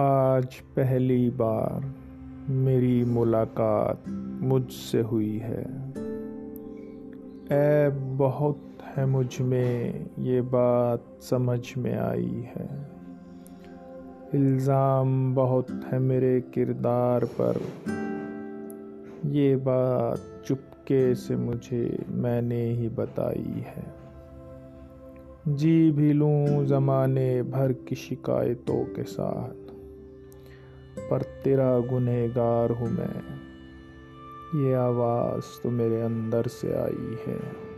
आज पहली बार मेरी मुलाकात मुझसे हुई है। ऐब बहुत है मुझमें, ये बात समझ में आई है। इल्ज़ाम बहुत है मेरे किरदार पर। ये बात चुपके से मुझे, मैंने ही बताई है। जी भी लूँ ज़माने भर की शिकायतों के साथ। पर तेरा गुनहगार हूँ मैं। ये आवाज़ तो मेरे अंदर से आई है।